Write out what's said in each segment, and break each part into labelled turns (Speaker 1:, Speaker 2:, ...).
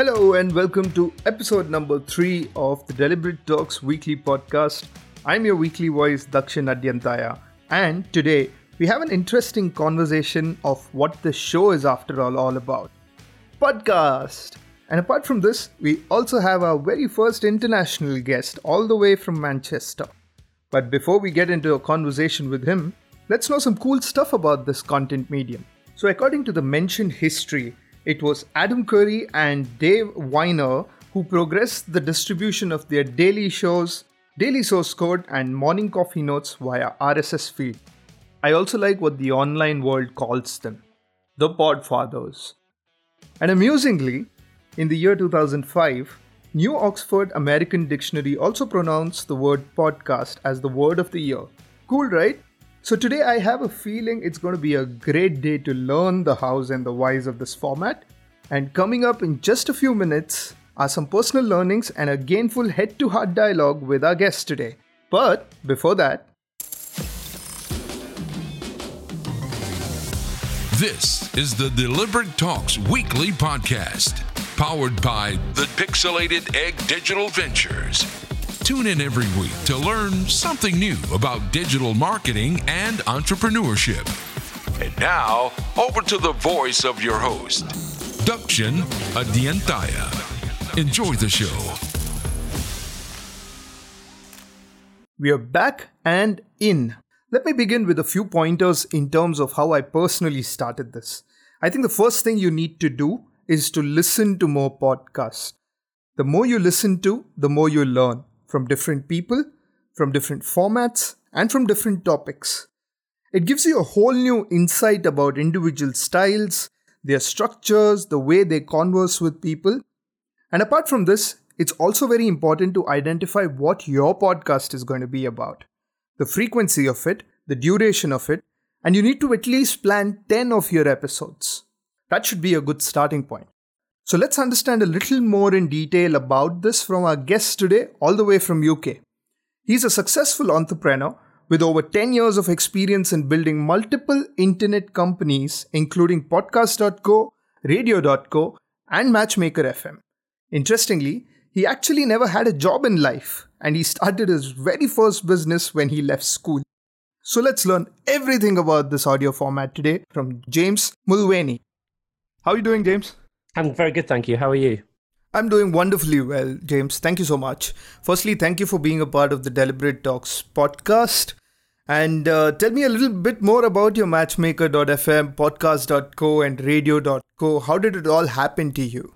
Speaker 1: Hello and welcome to episode number three of the Deliberate Talks weekly podcast. I'm your weekly voice, Dakshin Adyantaya, and today we have an interesting conversation of what the show is after all all about. Podcast! And apart from this, we also have our very first international guest all the way from Manchester. But before we get into a conversation with him, let's know some cool stuff about this content medium. So, according to the mentioned history, it was Adam Curry and Dave Winer who progressed the distribution of their daily shows, daily source code, and morning coffee notes via RSS feed. I also like what the online world calls them the Podfathers. And amusingly, in the year 2005, New Oxford American Dictionary also pronounced the word podcast as the word of the year. Cool, right? So today I have a feeling it's going to be a great day to learn the hows and the whys of this format. And coming up in just a few minutes are some personal learnings and a gainful head to heart dialogue with our guest today. But before that,
Speaker 2: This is the Deliberate Talks Weekly Podcast, powered by the Pixelated Egg Digital Ventures. Tune in every week to learn something new about digital marketing and entrepreneurship. And now, over to the voice of your host, Dakshin Adyantaya. Enjoy the show.
Speaker 1: we are back and in. Let me begin with a few pointers in terms of how I personally started this. I think the first thing you need to do is to listen to more podcasts. The more you listen to, the more you learn from different people, from different formats, and from different topics. It gives you a whole new insight about individual styles, their structures, the way they converse with people. And apart from this, it's also very important to identify what your podcast is going to be about, the frequency of it, the duration of it, and you need to at least plan 10 of your episodes. That should be a good starting point. So let's understand a little more in detail about this from our guest today, all the way from UK. He's a successful entrepreneur with over 10 years of experience in building multiple internet companies, including Podcast.co, Radio.co, and Matchmaker FM. Interestingly, he actually never had a job in life, and he started his very first business when he left school. So let's learn everything about this audio format today from James Mulvany. How are you doing, James?
Speaker 3: I'm very good, thank you. How are you?
Speaker 1: I'm doing wonderfully well, James. Thank you so much. Firstly, thank you for being a part of the Deliberate Talks podcast. And uh, tell me a little bit more about your Matchmaker.fm, podcast.co, and radio.co. How did it all happen to you?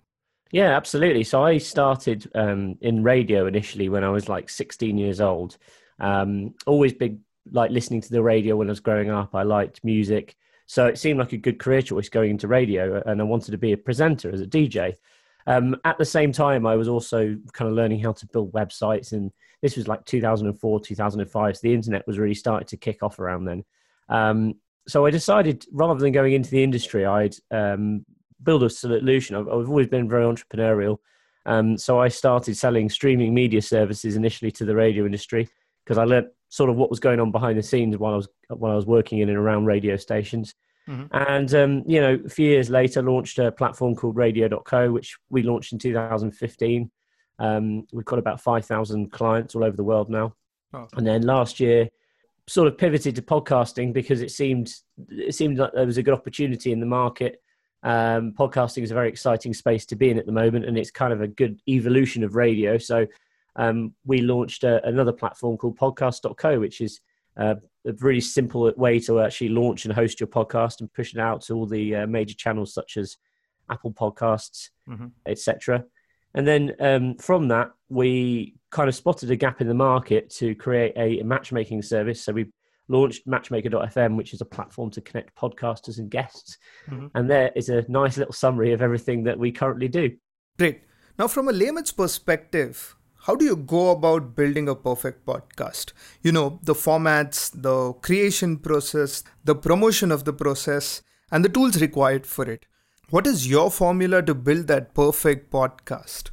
Speaker 3: Yeah, absolutely. So I started um, in radio initially when I was like 16 years old. Um, always big, like listening to the radio when I was growing up. I liked music. So it seemed like a good career choice going into radio, and I wanted to be a presenter as a DJ. Um, at the same time, I was also kind of learning how to build websites, and this was like 2004, 2005. So the internet was really starting to kick off around then. Um, so I decided rather than going into the industry, I'd um, build a solution. I've, I've, always been very entrepreneurial. Um, so I started selling streaming media services initially to the radio industry because I learned sort of what was going on behind the scenes while I was while I was working in and around radio stations. Mm-hmm. And um, you know, a few years later, launched a platform called Radio.co, which we launched in 2015. Um, we've got about 5,000 clients all over the world now. Oh. And then last year, sort of pivoted to podcasting because it seemed it seemed like there was a good opportunity in the market. Um, podcasting is a very exciting space to be in at the moment, and it's kind of a good evolution of radio. So um, we launched a, another platform called podcast.co, which is uh, a really simple way to actually launch and host your podcast and push it out to all the uh, major channels such as Apple Podcasts, mm-hmm. etc. And then um, from that, we kind of spotted a gap in the market to create a matchmaking service. So we launched Matchmaker.fm, which is a platform to connect podcasters and guests. Mm-hmm. And there is a nice little summary of everything that we currently do.
Speaker 1: Great. Now, from a layman's perspective, how do you go about building a perfect podcast? You know, the formats, the creation process, the promotion of the process, and the tools required for it. What is your formula to build that perfect podcast?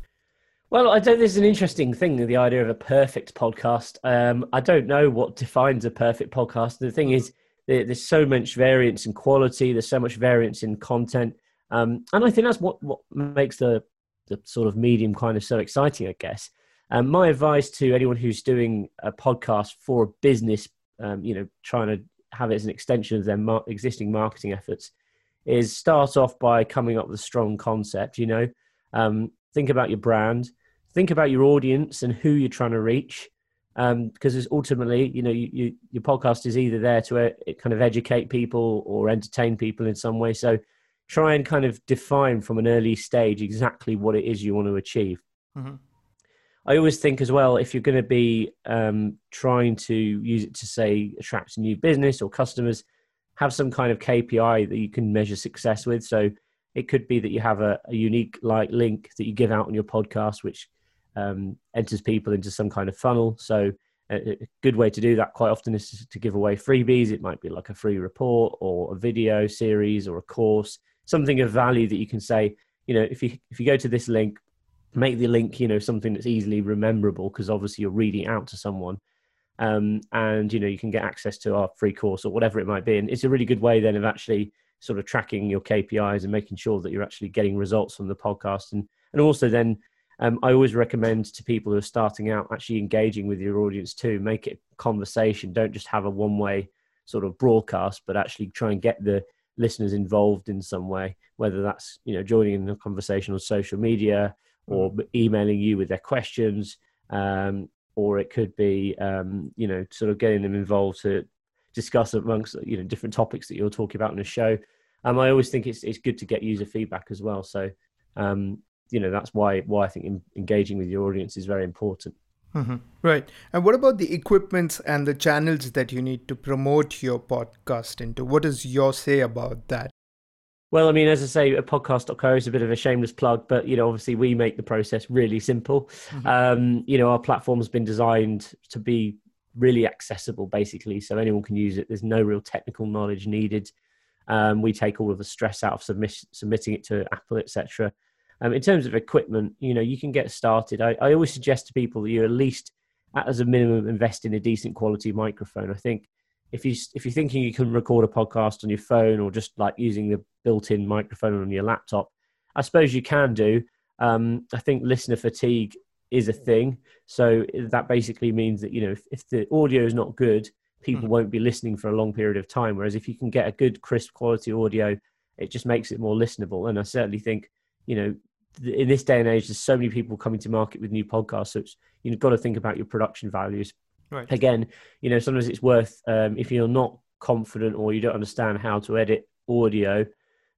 Speaker 3: Well, I don't. There's an interesting thing the idea of a perfect podcast. Um, I don't know what defines a perfect podcast. The thing is, there's so much variance in quality. There's so much variance in content, um, and I think that's what what makes the the sort of medium kind of so exciting, I guess. Um, my advice to anyone who's doing a podcast for a business, um, you know, trying to have it as an extension of their mar- existing marketing efforts, is start off by coming up with a strong concept. You know, um, think about your brand, think about your audience and who you're trying to reach, um, because ultimately, you know, you, you, your podcast is either there to uh, kind of educate people or entertain people in some way. So try and kind of define from an early stage exactly what it is you want to achieve. Mm-hmm. I always think as well, if you're going to be um, trying to use it to say attract new business or customers, have some kind of KPI that you can measure success with. So it could be that you have a, a unique like link that you give out on your podcast, which um, enters people into some kind of funnel. So a, a, good way to do that quite often is to give away freebies. It might be like a free report or a video series or a course, something of value that you can say, you know, if you if you go to this link, make the link, you know, something that's easily rememberable because obviously you're reading out to someone. Um, and you know you can get access to our free course or whatever it might be and it's a really good way then of actually sort of tracking your kpis and making sure that you're actually getting results from the podcast and and also then um, I always recommend to people who are starting out actually engaging with your audience too. Make it conversation. Don't just have a one way sort of broadcast, but actually try and get the listeners involved in some way, whether that's you know joining in the conversation on social media or mm. emailing you with their questions, um, or it could be um, you know sort of getting them involved to discuss amongst you know different topics that you're talking about in a show. Um, I always think it's it's good to get user feedback as well. So um, you know that's why why I think in, engaging with your audience is very important.
Speaker 1: Mm-hmm. Right. And what about the equipment and the channels that you need to promote your podcast into? What is your say about that?
Speaker 3: Well, I mean, as I say, podcast.co is a bit of a shameless plug, but you know, obviously we make the process really simple. Mm-hmm. Um, you know, our platform has been designed to be really accessible, basically, so anyone can use it. There's no real technical knowledge needed. Um, we take all of the stress out of submit- submitting it to Apple, etc. Um, in terms of equipment, you know, you can get started. I, I always suggest to people that you at least, as a minimum, invest in a decent quality microphone. I think if you if you're thinking you can record a podcast on your phone or just like using the built-in microphone on your laptop, I suppose you can do. Um, I think listener fatigue is a thing, so that basically means that you know if, if the audio is not good, people mm. won't be listening for a long period of time. Whereas if you can get a good, crisp quality audio, it just makes it more listenable. And I certainly think you know in this day and age, there's so many people coming to market with new podcasts. So it's, you've got to think about your production values. Right. Again, you know, sometimes it's worth um, if you're not confident or you don't understand how to edit audio.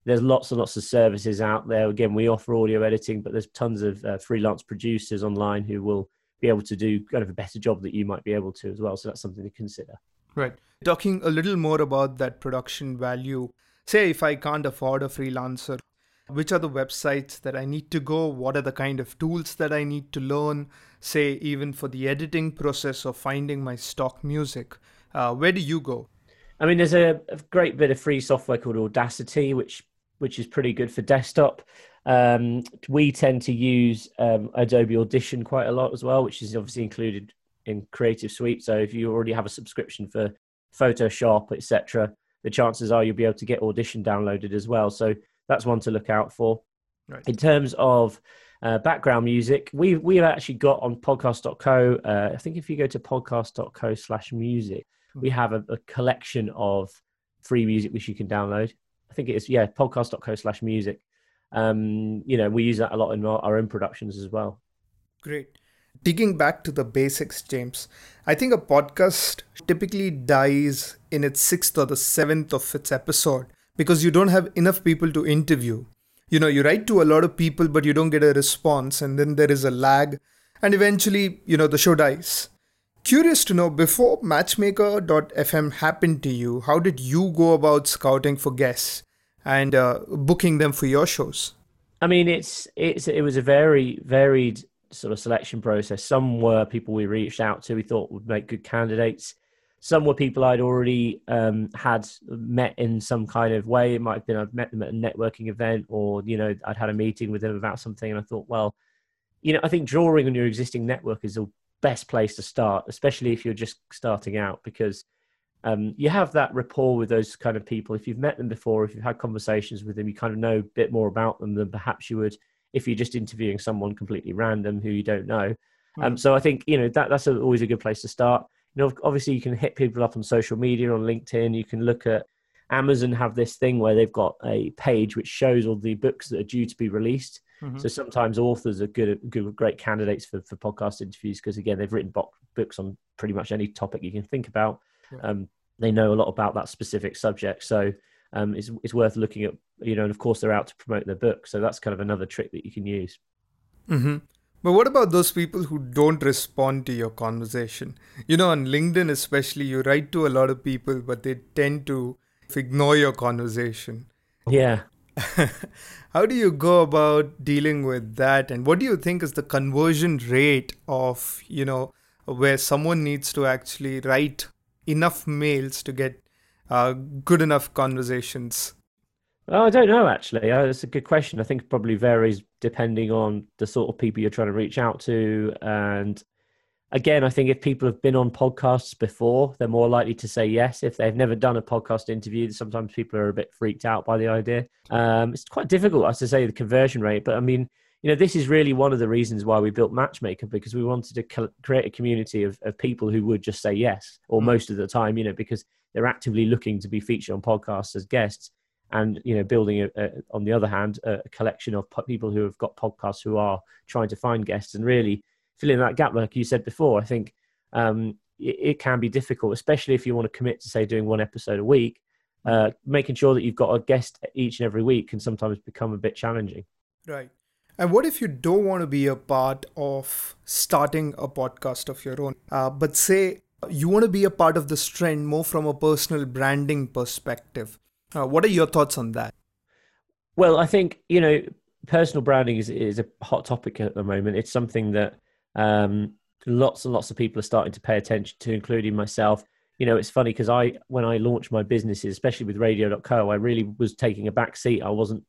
Speaker 3: There's lots and lots of services out there. Again, we offer audio editing, but there's tons of uh, freelance producers online who will be able to do kind of a better job that you might be able to as well. So that's something to consider.
Speaker 1: Right. Talking a little more about that production value. Say if I can't afford a freelancer, which are the websites that I need to go, what are the kind of tools that I need to learn, say, even for the editing process of finding my stock music. Uh, where do you go?
Speaker 3: I mean, there's a, a, great bit of free software called Audacity, which which is pretty good for desktop. Um, we tend to use um, Adobe Audition quite a lot as well, which is obviously included in Creative Suite. So if you already have a subscription for Photoshop, etc., the chances are you'll be able to get Audition downloaded as well. So that's one to look out for. Right. In terms of uh, background music, we we've actually got on podcast.co. Uh, I think if you go to podcast.co slash music, mm-hmm. we have a, a, collection of free music which you can download. I think it is yeah podcast.co slash music. Um, you know we use that a lot in our, our own productions as well.
Speaker 1: Great. Digging back to the basics, James, I think a podcast typically dies in its sixth or the seventh of its episode because you don't have enough people to interview. You know, you write to a lot of people, but you don't get a response, and then there is a lag, and eventually, you know, the show dies. Curious to know, before Matchmaker.fm happened to you, how did you go about scouting for guests and uh, booking them for your shows?
Speaker 3: I mean, it's it's it was a very varied sort of selection process. Some were people we reached out to, we thought would make good candidates. Some were people I'd already um, had met in some kind of way. It might have been I've met them at a networking event, or you know I'd had a meeting with them about something, and I thought, well, you know, I think drawing on your existing network is the best place to start, especially if you're just starting out, because um, you have that rapport with those kind of people. If you've met them before, if you've had conversations with them, you kind of know a bit more about them than perhaps you would if you're just interviewing someone completely random who you don't know. Mm. Um, so I think you know that that's a, always a good place to start. You know, obviously you can hit people up on social media on LinkedIn. You can look at Amazon have this thing where they've got a page which shows all the books that are due to be released. Mm-hmm. So sometimes authors are good, good, great candidates for, for podcast interviews because again they've written books on pretty much any topic you can think about. Yeah. Um, they know a lot about that specific subject, so um, it's it's worth looking at. You know, and of course they're out to promote their book, so that's kind of another trick that you can use.
Speaker 1: Mm-hmm. But what about those people who don't respond to your conversation? You know, on LinkedIn especially, you write to a lot of people, but they tend to ignore your conversation.
Speaker 3: Yeah.
Speaker 1: How do you go about dealing with that? And what do you think is the conversion rate of, you know, where someone needs to actually write enough mails to get uh, good enough conversations?
Speaker 3: Oh, I don't know actually. Uh, it's a good question. I think it probably varies depending on the sort of people you're trying to reach out to and again, I think if people have been on podcasts before, they're more likely to say yes. If they've never done a podcast interview, sometimes people are a bit freaked out by the idea. Um, it's quite difficult, as to say, the conversion rate. But I mean, you know, this is really one of the reasons why we built Matchmaker because we wanted to create a community of, of people who would just say yes, or mm. most of the time, you know, because they're actively looking to be featured on podcasts as guests. And you know, building a, a, on the other hand, a, collection of people who have got podcasts who are trying to find guests and really filling that gap, like you said before, I think um, it, it, can be difficult, especially if you want to commit to say doing one episode a week. Uh, making sure that you've got a guest each and every week can sometimes become a bit challenging.
Speaker 1: Right. And what if you don't want to be a part of starting a podcast of your own, uh, but say you want to be a part of this trend more from a personal branding perspective? Uh, what are your thoughts on that?
Speaker 3: Well, I think you know personal branding is is a hot topic at the moment. It's something that um, lots and lots of people are starting to pay attention to, including myself. You know, it's funny because I, when I launched my businesses, especially with Radio.co, I really was taking a back seat. I wasn't,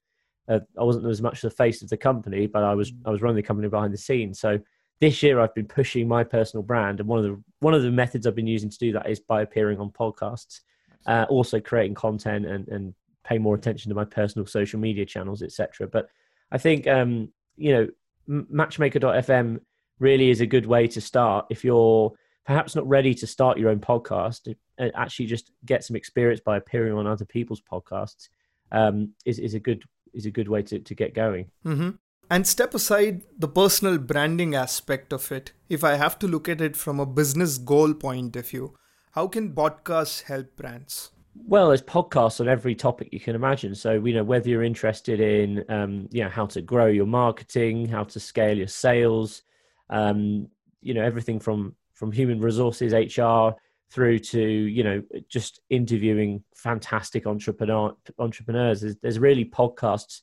Speaker 3: uh, I wasn't as much the face of the company, but I was, I was running the company behind the scenes. So this year, I've been pushing my personal brand, and one of the one of the methods I've been using to do that is by appearing on podcasts, uh, also creating content and and pay more attention to my personal social media channels, etc. But I think um, you know, Matchmaker.fm really is a good way to start if you're perhaps not ready to start your own podcast and actually just get some experience by appearing on other people's podcasts um, is, is a good is a good way to, to get going
Speaker 1: mm-hmm. and step aside the personal branding aspect of it if i have to look at it from a business goal point of view how can podcasts help brands?
Speaker 3: Well, there's podcasts on every topic you can imagine. So, you know, whether you're interested in, um, you know, how to grow your marketing, how to scale your sales, um, you know everything from from human resources hr through to you know just interviewing fantastic entrepreneur entrepreneurs. There's, there's really podcasts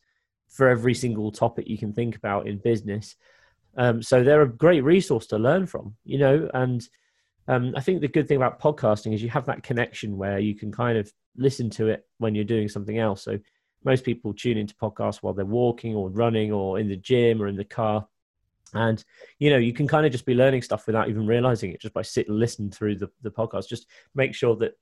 Speaker 3: for every single topic you can think about in business. Um, so they're a great resource to learn from you know and um, i think the good thing about podcasting is you have that connection where you can kind of listen to it when you're doing something else. So most people tune into podcasts while they're walking or running or in the gym or in the car. And you know you can kind of just be learning stuff without even realizing it just by sitting listening through the, the podcast. Just make sure that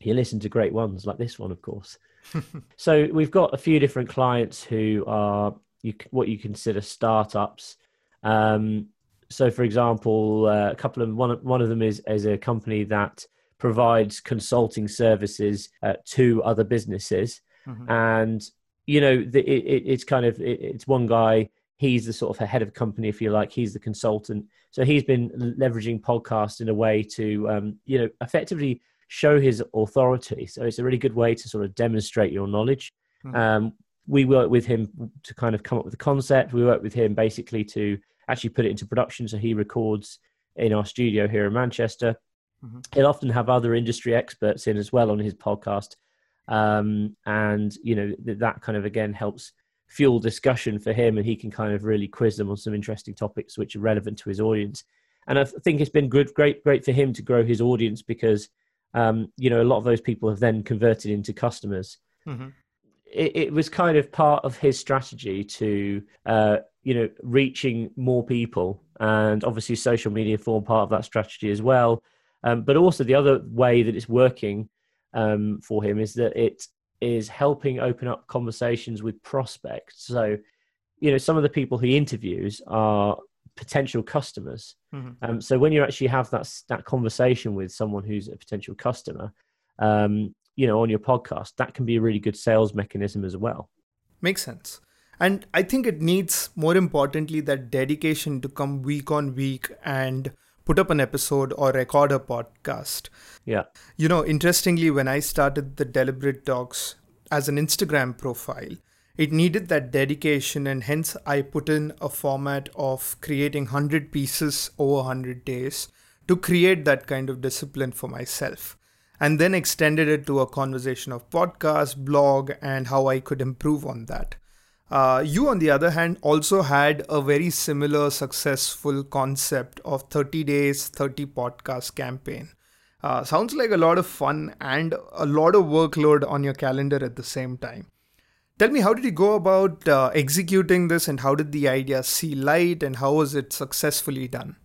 Speaker 3: you listen to great ones like this one of course. So we've got a few different clients who are you, what you consider startups. Um, so for example uh, a couple of one, one of them is, is a company that provides consulting services uh, to other businesses mm-hmm. and you know the, it, it's kind of it, it's one guy he's the sort of head of company, if you like. He's the consultant. So he's been leveraging podcasts in a way to, um, you know, effectively show his authority. So it's a really good way to sort of demonstrate your knowledge. Mm-hmm. Um, we work with him to kind of come up with the concept. We work with him basically to actually put it into production. So he records in our studio here in Manchester. Mm-hmm. He'll often have other industry experts in as well on his podcast. Um, and, you know, that kind of again helps fuel discussion for him and he can kind of really quiz them on some interesting topics which are relevant to his audience and i think it's been good great great for him to grow his audience because um, you know a lot of those people have then converted into customers mm-hmm. it, it, was kind of part of his strategy to uh, you know reaching more people and obviously social media form part of that strategy as well um, but also the other way that it's working um, for him is that it is helping open up conversations with prospects. So you know, some of the people he interviews are potential customers. Mm-hmm. Um, so when you actually have that that conversation with someone who's a potential customer, um, you know, on your podcast, that can be a really good sales mechanism as well.
Speaker 1: Makes sense. And I think it needs, more importantly, that dedication to come week on week and put up an episode or record a podcast.
Speaker 3: Yeah.
Speaker 1: You know, interestingly, when I started the Deliberate Talks as an Instagram profile, it needed that dedication, and hence I put in a format of creating 100 pieces over 100 days to create that kind of discipline for myself. And then extended it to a conversation of podcast, blog, and how I could improve on that. Uh, you, on the other hand, also had a very similar successful concept of 30 days, 30 podcast campaign. Uh, sounds like a lot of fun and a lot of workload on your calendar at the same time. Tell me, how did you go about uh, executing this and how did the idea see light and how was it successfully done?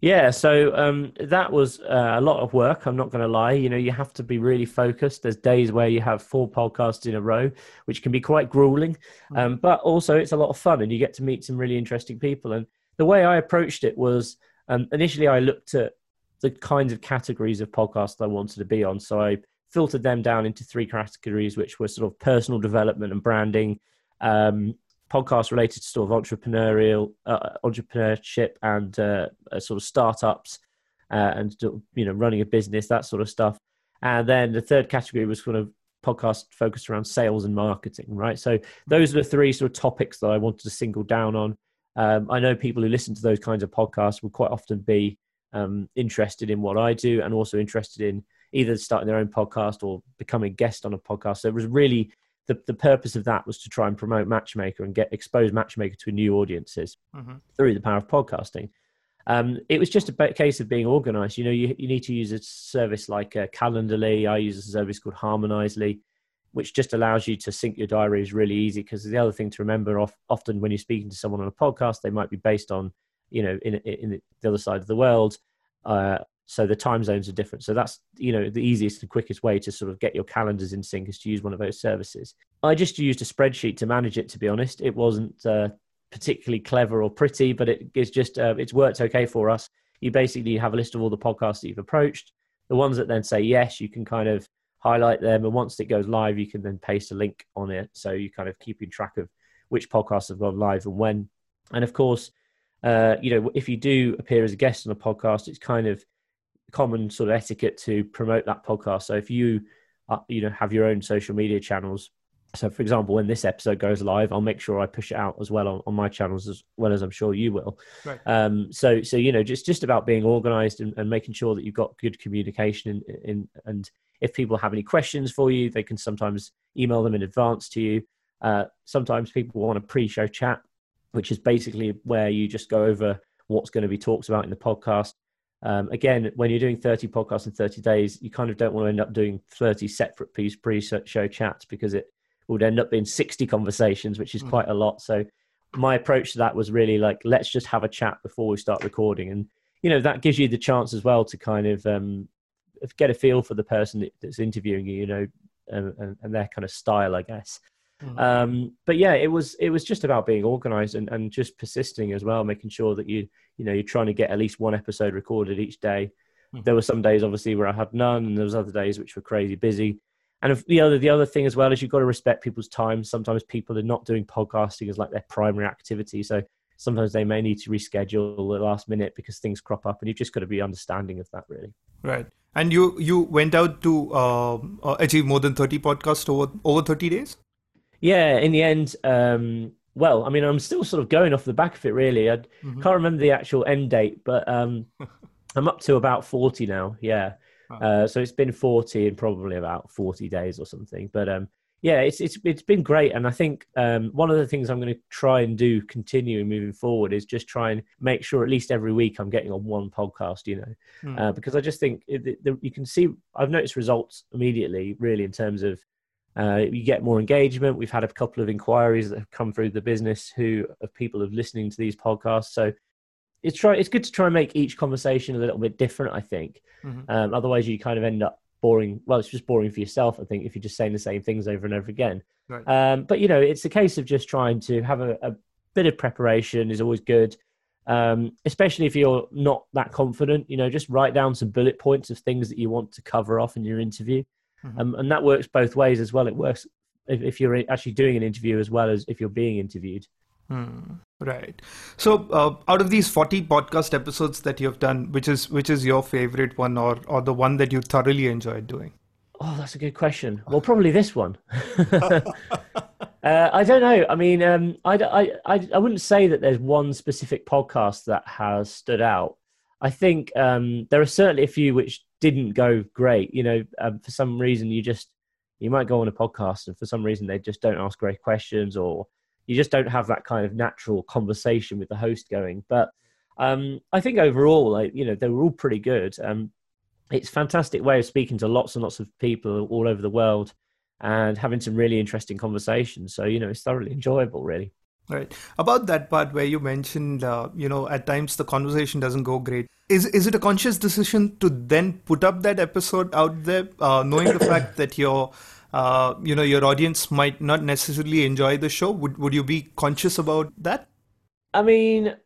Speaker 3: Yeah, so um, that was uh, a lot of work. I'm not going to lie. You know, you have to be really focused. There's days where you have four podcasts in a row, which can be quite grueling, mm. um, but also it's a lot of fun, and you get to meet some really interesting people. And the way I approached it was um, initially I looked at the kinds of categories of podcasts I wanted to be on. So I filtered them down into three categories, which were sort of personal development and branding, um, podcasts related to sort of entrepreneurial uh, entrepreneurship and uh, uh, sort of startups uh, and you know running a business that sort of stuff. And then the third category was kind of podcast focused around sales and marketing right? So those are the three sort of topics that i wanted to single down on. Um, i know people who listen to those kinds of podcasts will quite often be um, interested in what i do and also interested in either starting their own podcast or becoming a guest on a podcast. So it was really the, the purpose of that was to try and promote Matchmaker and get expose Matchmaker to new audiences mm-hmm. through the power of podcasting. Um, it was just a case of being organized. You know, you, you need to use a service like uh, Calendly. I use a service called Harmonizely, which just allows you to sync your diaries really easy. Because the other thing to remember, off, often when you're speaking to someone on a podcast, they might be based on, you know, in, in the other side of the world. Uh, so the time zones are different. So that's you know the easiest and quickest way to sort of get your calendars in sync is to use one of those services. I just used a spreadsheet to manage it to be honest. It wasn't uh, particularly clever or pretty but it is just uh, it's worked okay for us. You basically have a list of all the podcasts that you've approached. The ones that then say yes you can kind of highlight them. And once it goes live you can then paste a link on it. So you kind of keeping track of which podcasts have gone live and when. And of course uh, you know if you do appear as a guest on a podcast it's kind of common sort of etiquette to promote that podcast. So if you uh, you know have your own social media channels, so for example, when this episode goes live, I'll make sure I push it out as well on, on my channels as well as I'm sure you will. Right. Um, so so you know just just about being organized and, and making sure that you've got good communication in, in and if people have any questions for you, they can sometimes email them in advance to you. Uh, sometimes people want a pre-show chat, which is basically where you just go over what's going to be talked about in the podcast um, again, when you're doing 30 podcasts in 30 days, you kind of don't want to end up doing 30 separate piece pre-show chats because it would end up being 60 conversations, which is mm. quite a lot. So my approach to that was really like, let's just have a chat before we start recording. And, you know, that gives you the chance as well to kind of um, get a feel for the person that's interviewing you, you know, and, and their kind of style, I guess. Mm. Um, but yeah, it was it was just about being organized and, and just persisting as well, making sure that you you know you're trying to get at least one episode recorded each day. Mm. There were some days obviously where I had none, and there was other days which were crazy busy. And the other the other thing as well is you've got to respect people's time. Sometimes people are not doing podcasting as like their primary activity, so sometimes they may need to reschedule the last minute because things crop up, and you've just got to be understanding of that, really.
Speaker 1: Right. And you you went out to uh, uh achieve more than thirty podcasts over over thirty days
Speaker 3: yeah, in the end, um, well, I mean, I'm still sort of going off the back of it, really. I mm-hmm. can't remember the actual end date, but um, I'm up to about 40 now. Yeah. Uh, so it's been 40 and probably about 40 days or something. But um, yeah, it's it's it's been great, and I think um, one of the things I'm going to try and do, continuing moving forward, is just try and make sure at least every week I'm getting on one podcast. You know, mm. uh, because I just think it, the, you can see I've noticed results immediately, really, in terms of uh, you get more engagement. We've had a couple of inquiries that have come through the business who of people of listening to these podcasts. So it's try it's good to try and make each conversation a little bit different. I think. Mm-hmm. Um, otherwise, you kind of end up boring. Well, it's just boring for yourself. I think if you're just saying the same things over and over again. Right. Um, but you know, it's a case of just trying to have a, a bit of preparation is always good. Um, especially if you're not that confident, you know, just write down some bullet points of things that you want to cover off in your interview. Mm-hmm. Um, and that works both ways as well. It works if, if, you're actually doing an interview as well as if you're being interviewed.
Speaker 1: Hmm. Right. So, uh, out of these forty podcast episodes that you've done, which is which is your favorite one, or or the one that you thoroughly enjoyed doing?
Speaker 3: Oh, that's a good question. Well, probably this one. uh, I don't know. I mean, um, I, I, I, I wouldn't say that there's one specific podcast that has stood out. I think um, there are certainly a few which didn't go great. You know, um, for some reason, you just you might go on a podcast and for some reason they just don't ask great questions or you just don't have that kind of natural conversation with the host going. But um, I think overall, like, you know, they were all pretty good. Um, it's fantastic way of speaking to lots and lots of people all over the world and having some really interesting conversations. So, you know, it's thoroughly enjoyable, really.
Speaker 1: Right. About that part where you mentioned, uh, you know, at times the conversation doesn't go great. Is is it a conscious decision to then put up that episode out there, uh, knowing the fact that your, uh, you know, your audience might not necessarily enjoy the show? Would would you be conscious about that?
Speaker 3: I mean,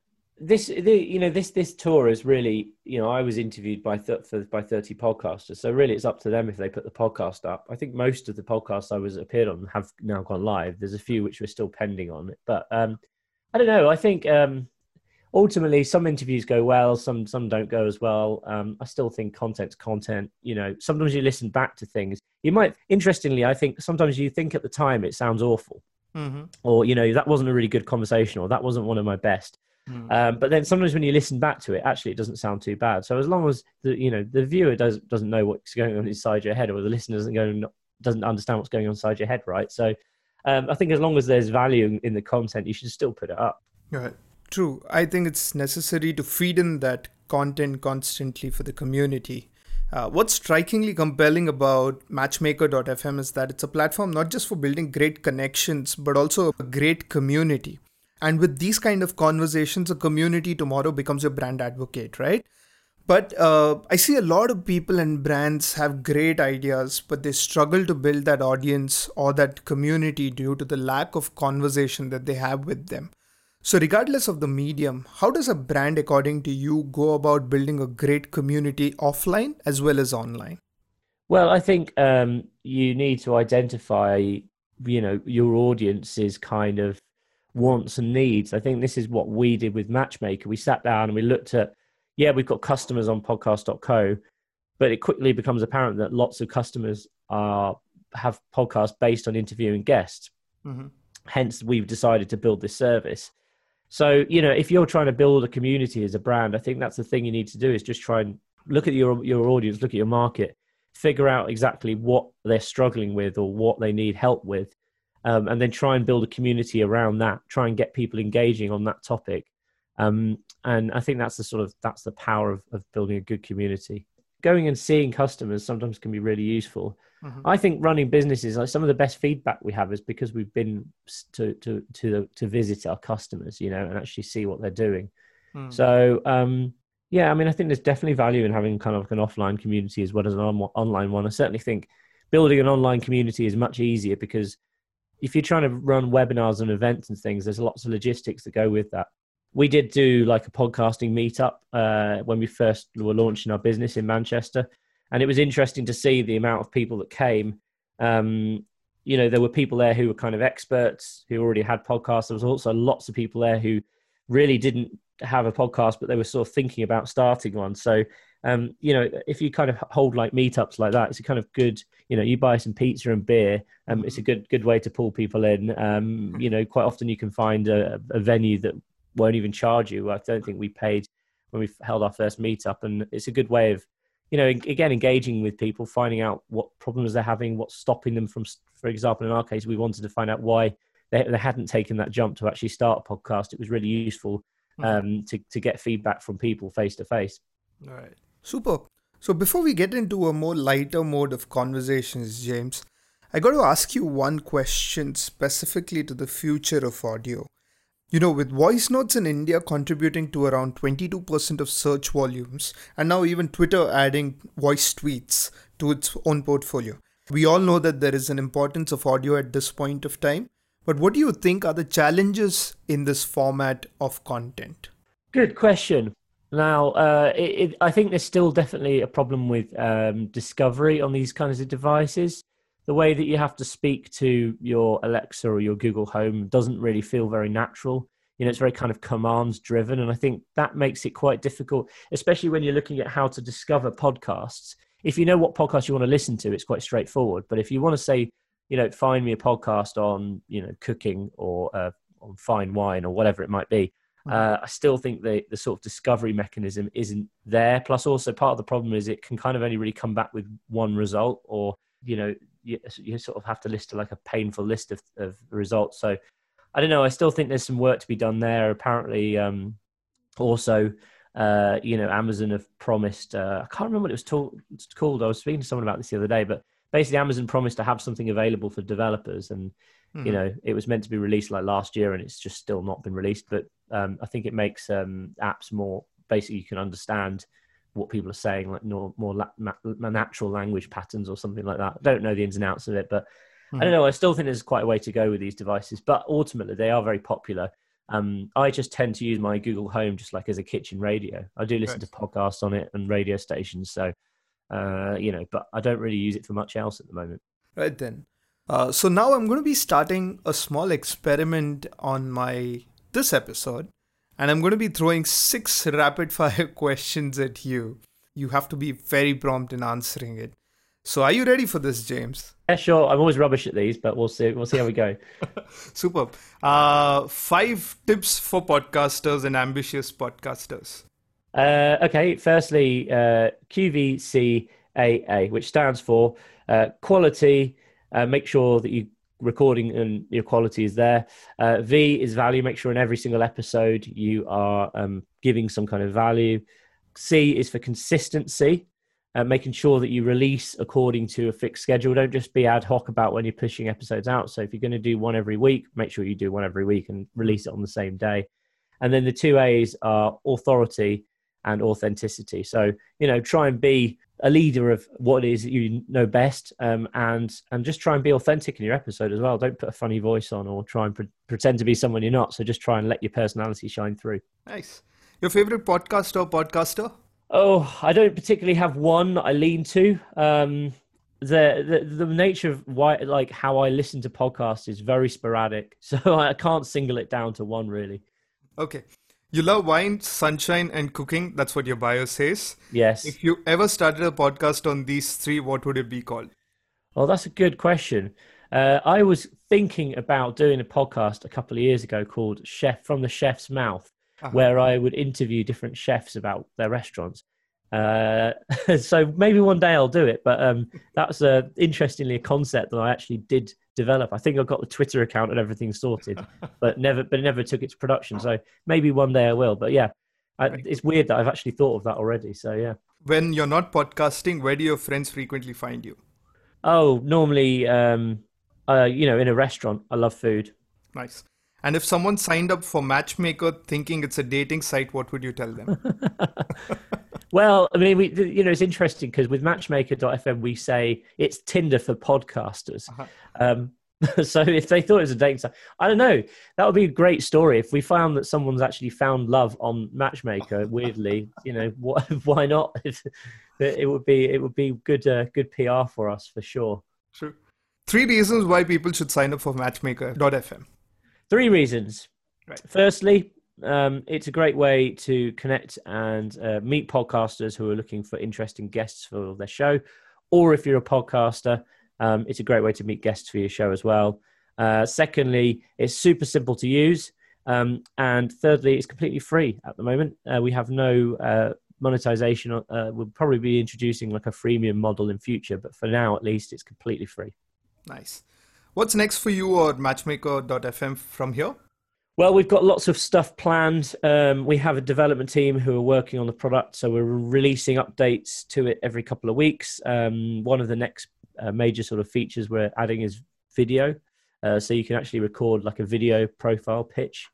Speaker 3: this the, you know this this tour is really you know I was interviewed by th- for, by thirty podcasters, so really it's up to them if they put the podcast up. I think most of the podcasts I was appeared on have now gone live. There's a few which we're still pending on, but um, I don't know. I think um, ultimately some interviews go well, some some don't go as well. Um, I still think content's content. You know, sometimes you listen back to things. You might interestingly, I think sometimes you think at the time it sounds awful, mm-hmm. or you know that wasn't a really good conversation, or that wasn't one of my best Mm. Um, but then sometimes when you listen back to it, actually it doesn't sound too bad. So as long as the you know the viewer does doesn't know what's going on inside your head, or the listener doesn't go doesn't understand what's going on inside your head, right? So um, I think as long as there's value in the content, you should still put it up.
Speaker 1: Right. True. I think it's necessary to feed in that content constantly for the community. Uh, what's strikingly compelling about Matchmaker.fm is that it's a platform not just for building great connections, but also a great community. And with these kind of conversations, a community tomorrow becomes your brand advocate, right? But uh, I see a lot of people and brands have great ideas, but they struggle to build that audience or that community due to the lack of conversation that they have with them. So, regardless of the medium, how does a brand, according to you, go about building a great community offline as well as online?
Speaker 3: Well, I think um, you need to identify, you know, your audience's kind of wants and needs. I think this is what we did with Matchmaker. We sat down and we looked at, yeah, we've got customers on podcast.co, but it quickly becomes apparent that lots of customers are have podcasts based on interviewing guests. Mm-hmm. Hence, we've decided to build this service. So, you know, if you're trying to build a community as a brand, I think that's the thing you need to do is just try and look at your your audience, look at your market, figure out exactly what they're struggling with or what they need help with, um, and then try and build a community around that. Try and get people engaging on that topic. Um, and I think that's the sort of that's the power of, of building a good community. Going and seeing customers sometimes can be really useful. Mm-hmm. I think running businesses, like some of the best feedback we have is because we've been to to to to visit our customers, you know, and actually see what they're doing. Mm. So um, yeah, I mean, I think there's definitely value in having kind of like an offline community as well as an on- online one. I certainly think building an online community is much easier because if you're trying to run webinars and events and things, there's lots of logistics that go with that. We did do like a podcasting meetup uh, when we first were launching our business in Manchester, and it was interesting to see the amount of people that came. Um, you know, there were people there who were kind of experts who already had podcasts. There was also lots of people there who really didn't have a podcast, but they were sort of thinking about starting one. So um, you know, if you kind of hold like meetups like that, it's a kind of good, you know, you buy some pizza and beer, um, it's a good good way to pull people in. Um, you know, quite often you can find a, a venue that won't even charge you. I don't think we paid when we held our first meetup, and it's a good way of, you know, again engaging with people, finding out what problems they're having, what's stopping them from. For example, in our case, we wanted to find out why they, they hadn't taken that jump to actually start a podcast. It was really useful hmm. um, to to get feedback from people face to face.
Speaker 1: All right. Super. So before we get into a more lighter mode of conversations, James, I got to ask you one question specifically to the future of audio. You know, with voice notes in India contributing to around 22% of search volumes, and now even Twitter adding voice tweets to its own portfolio, we all know that there is an importance of audio at this point of time. But what do you think are the challenges in this format of content?
Speaker 3: Good question. Now, uh, it, it, I think there's still definitely a problem with um, discovery on these kinds of devices. The way that you have to speak to your Alexa or your Google Home doesn't really feel very natural. You know, it's very kind of commands driven. And I think that makes it quite difficult, especially when you're looking at how to discover podcasts. If you know what podcast you want to listen to, it's quite straightforward. But if you want to say, you know, find me a podcast on, you know, cooking or uh, on fine wine or whatever it might be. Uh, I still think the the sort of discovery mechanism isn't there. Plus, also part of the problem is it can kind of only really come back with one result, or you know, you, you sort of have to list to like a painful list of, of results. So, I don't know. I still think there's some work to be done there. Apparently, um, also, uh, you know, Amazon have promised. Uh, I can't remember what it was called. I was speaking to someone about this the other day, but basically, Amazon promised to have something available for developers and Mm-hmm. You know, it was meant to be released like last year, and it's just still not been released. But um, I think it makes um, apps more basically you can understand what people are saying, like more, more la- ma- natural language patterns or something like that. I don't know the ins and outs of it, but mm-hmm. I don't know. I still think there's quite a way to go with these devices, but ultimately they are very popular. Um, I just tend to use my Google Home just like as a kitchen radio. I do listen right. to podcasts on it and radio stations, so uh, you know, but I don't really use it for much else at the moment.
Speaker 1: Right then. Uh, so now I'm going to be starting a small experiment on my this episode, and I'm going to be throwing six rapid fire questions at you. You have to be very prompt in answering it. So are you ready for this, James?
Speaker 3: Yeah, sure. I'm always rubbish at these, but we'll see. We'll see how we go.
Speaker 1: Superb. Uh, five tips for podcasters and ambitious podcasters.
Speaker 3: Uh, okay. Firstly, uh, QVCAA, which stands for uh, quality uh, make sure that you recording and your quality is there. Uh, v is value. Make sure in every single episode you are um, giving some kind of value. C is for consistency, uh, making sure that you release according to a fixed schedule. Don't just be ad hoc about when you're pushing episodes out. So if you're going to do one every week, make sure you do one every week and release it on the same day. And then the two A's are authority and authenticity. So, you know, try and be a leader of what it is that you know best um, and and just try and be authentic in your episode as well. Don't put a funny voice on or try and pre- pretend to be someone you're not. So just try and let your personality shine through.
Speaker 1: Nice. Your favorite podcast or podcaster?
Speaker 3: Oh i don't particularly have one i lean to. Um, the, the the nature of why like how i listen to podcasts is very sporadic. So i can't single it down to one really.
Speaker 1: Okay you love wine, sunshine, and cooking. That's what your bio says.
Speaker 3: Yes.
Speaker 1: If you ever started a podcast on these three, what would it be called?
Speaker 3: Well, that's a good question. Uh, I was thinking about doing a podcast a couple of years ago called Chef from the Chef's Mouth, uh-huh. where I would interview different chefs about their restaurants. Uh, so maybe one day I'll do it. But um, that's uh, interestingly a concept that I actually did develop. I think I've got the Twitter account and everything sorted, but never, but never took it to production. So maybe one day I will. But yeah, I, it's weird that I've actually thought of that already. So yeah.
Speaker 1: When you're not podcasting, where do your friends frequently find you?
Speaker 3: Oh, normally, um, uh, you know, in a restaurant. I love food.
Speaker 1: Nice. And if someone signed up for Matchmaker thinking it's a dating site, what would you tell them?
Speaker 3: well, I mean, we, you know, it's interesting because with Matchmaker.fm, we say it's Tinder for podcasters. Uh-huh. Um, so if they thought it was a dating site, I don't know. That would be a great story if we found that someone's actually found love on Matchmaker. weirdly, you know, why, why not? it would be it would be good uh, good PR for us for sure.
Speaker 1: True. Three reasons why people should sign up for Matchmaker.fm.
Speaker 3: Three reasons. Right. Firstly, um, it's a great way to connect and uh, meet podcasters who are looking for interesting guests for their show. Or if you're a podcaster, um, it's a great way to meet guests for your show as well. Uh, secondly, it's super simple to use. Um, and thirdly, it's completely free at the moment. Uh, we have no uh, monetization. Uh, we'll probably be introducing like a freemium model in future, but for now, at least, it's completely free.
Speaker 1: Nice. What's next for you or Matchmaker.fm from here?
Speaker 3: Well, we've got lots of stuff planned. Um, we have a development team who are working on the product, so we're releasing updates to it every couple of weeks. Um, one of the next uh, major sort of features we're adding is video, uh, so you can actually record like a video profile pitch.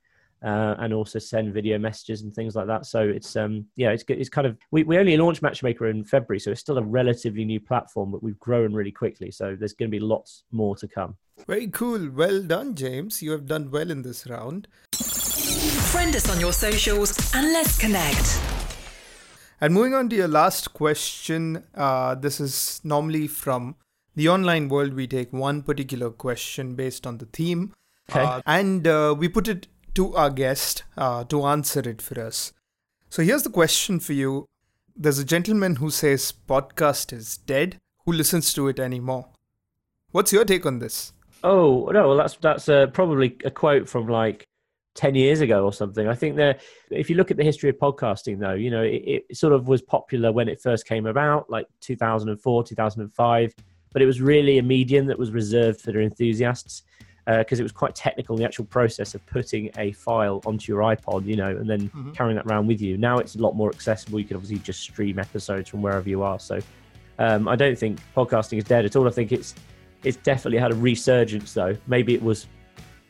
Speaker 3: Uh, and also send video messages and things like that. So it's um yeah it's it's kind of we, we only launched Matchmaker in February, so it's still a relatively new platform, but we've grown really quickly. So there's going to be lots more to come.
Speaker 1: Very cool. Well done, James. You have done well in this round.
Speaker 4: Friend us on your socials and let's connect.
Speaker 1: And moving on to your last question, uh, this is normally from the online world. We take one particular question based on the theme,
Speaker 3: Okay.
Speaker 1: uh, and uh, we put it to our guest uh, to answer it for us. So here's the question for you. There's a gentleman who says podcast is dead. Who listens to it anymore? What's your take on this?
Speaker 3: Oh no, well that's that's uh, probably a quote from like ten years ago or something. I think that if you look at the history of podcasting, though, you know it, it sort of was popular when it first came about, like 2004, 2005, but it was really a medium that was reserved for the enthusiasts because it was quite technical. The actual process of putting a file onto your iPod, you know, and then carrying that around with you. Now it's a lot more accessible. You can obviously just stream episodes from wherever you are. So um, I don't think podcasting is dead at all. I think it's it's definitely had a resurgence though. Maybe it was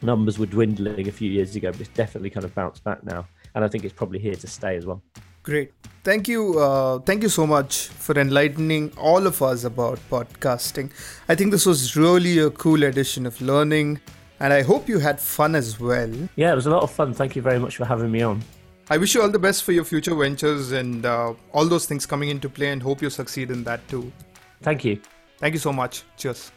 Speaker 3: numbers were dwindling a few years ago, but it's definitely kind of bounced back now. And I think it's probably here to stay as well.
Speaker 1: Great. Thank you. Uh, thank you so much for enlightening all of us about podcasting. I think this was really a cool edition of learning, and I hope you had fun as well.
Speaker 3: Yeah, it was a lot of fun. Thank you very much for having me on.
Speaker 1: I wish you all the best for your future ventures and uh, all those things coming into play, and hope you succeed in that too.
Speaker 3: Thank you.
Speaker 1: Thank you so much. Cheers.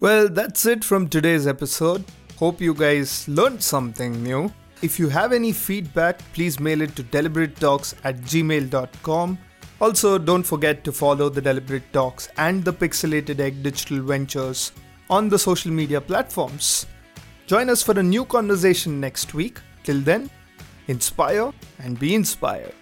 Speaker 1: Well, that's it from today's episode. Hope you guys learned something new. If you have any feedback, please mail it to deliberatetalks at gmail.com. Also, don't forget to follow the Deliberate Talks and the Pixelated Egg Digital Ventures on the social media platforms. Join us for a new conversation next week. Till then, inspire and be inspired.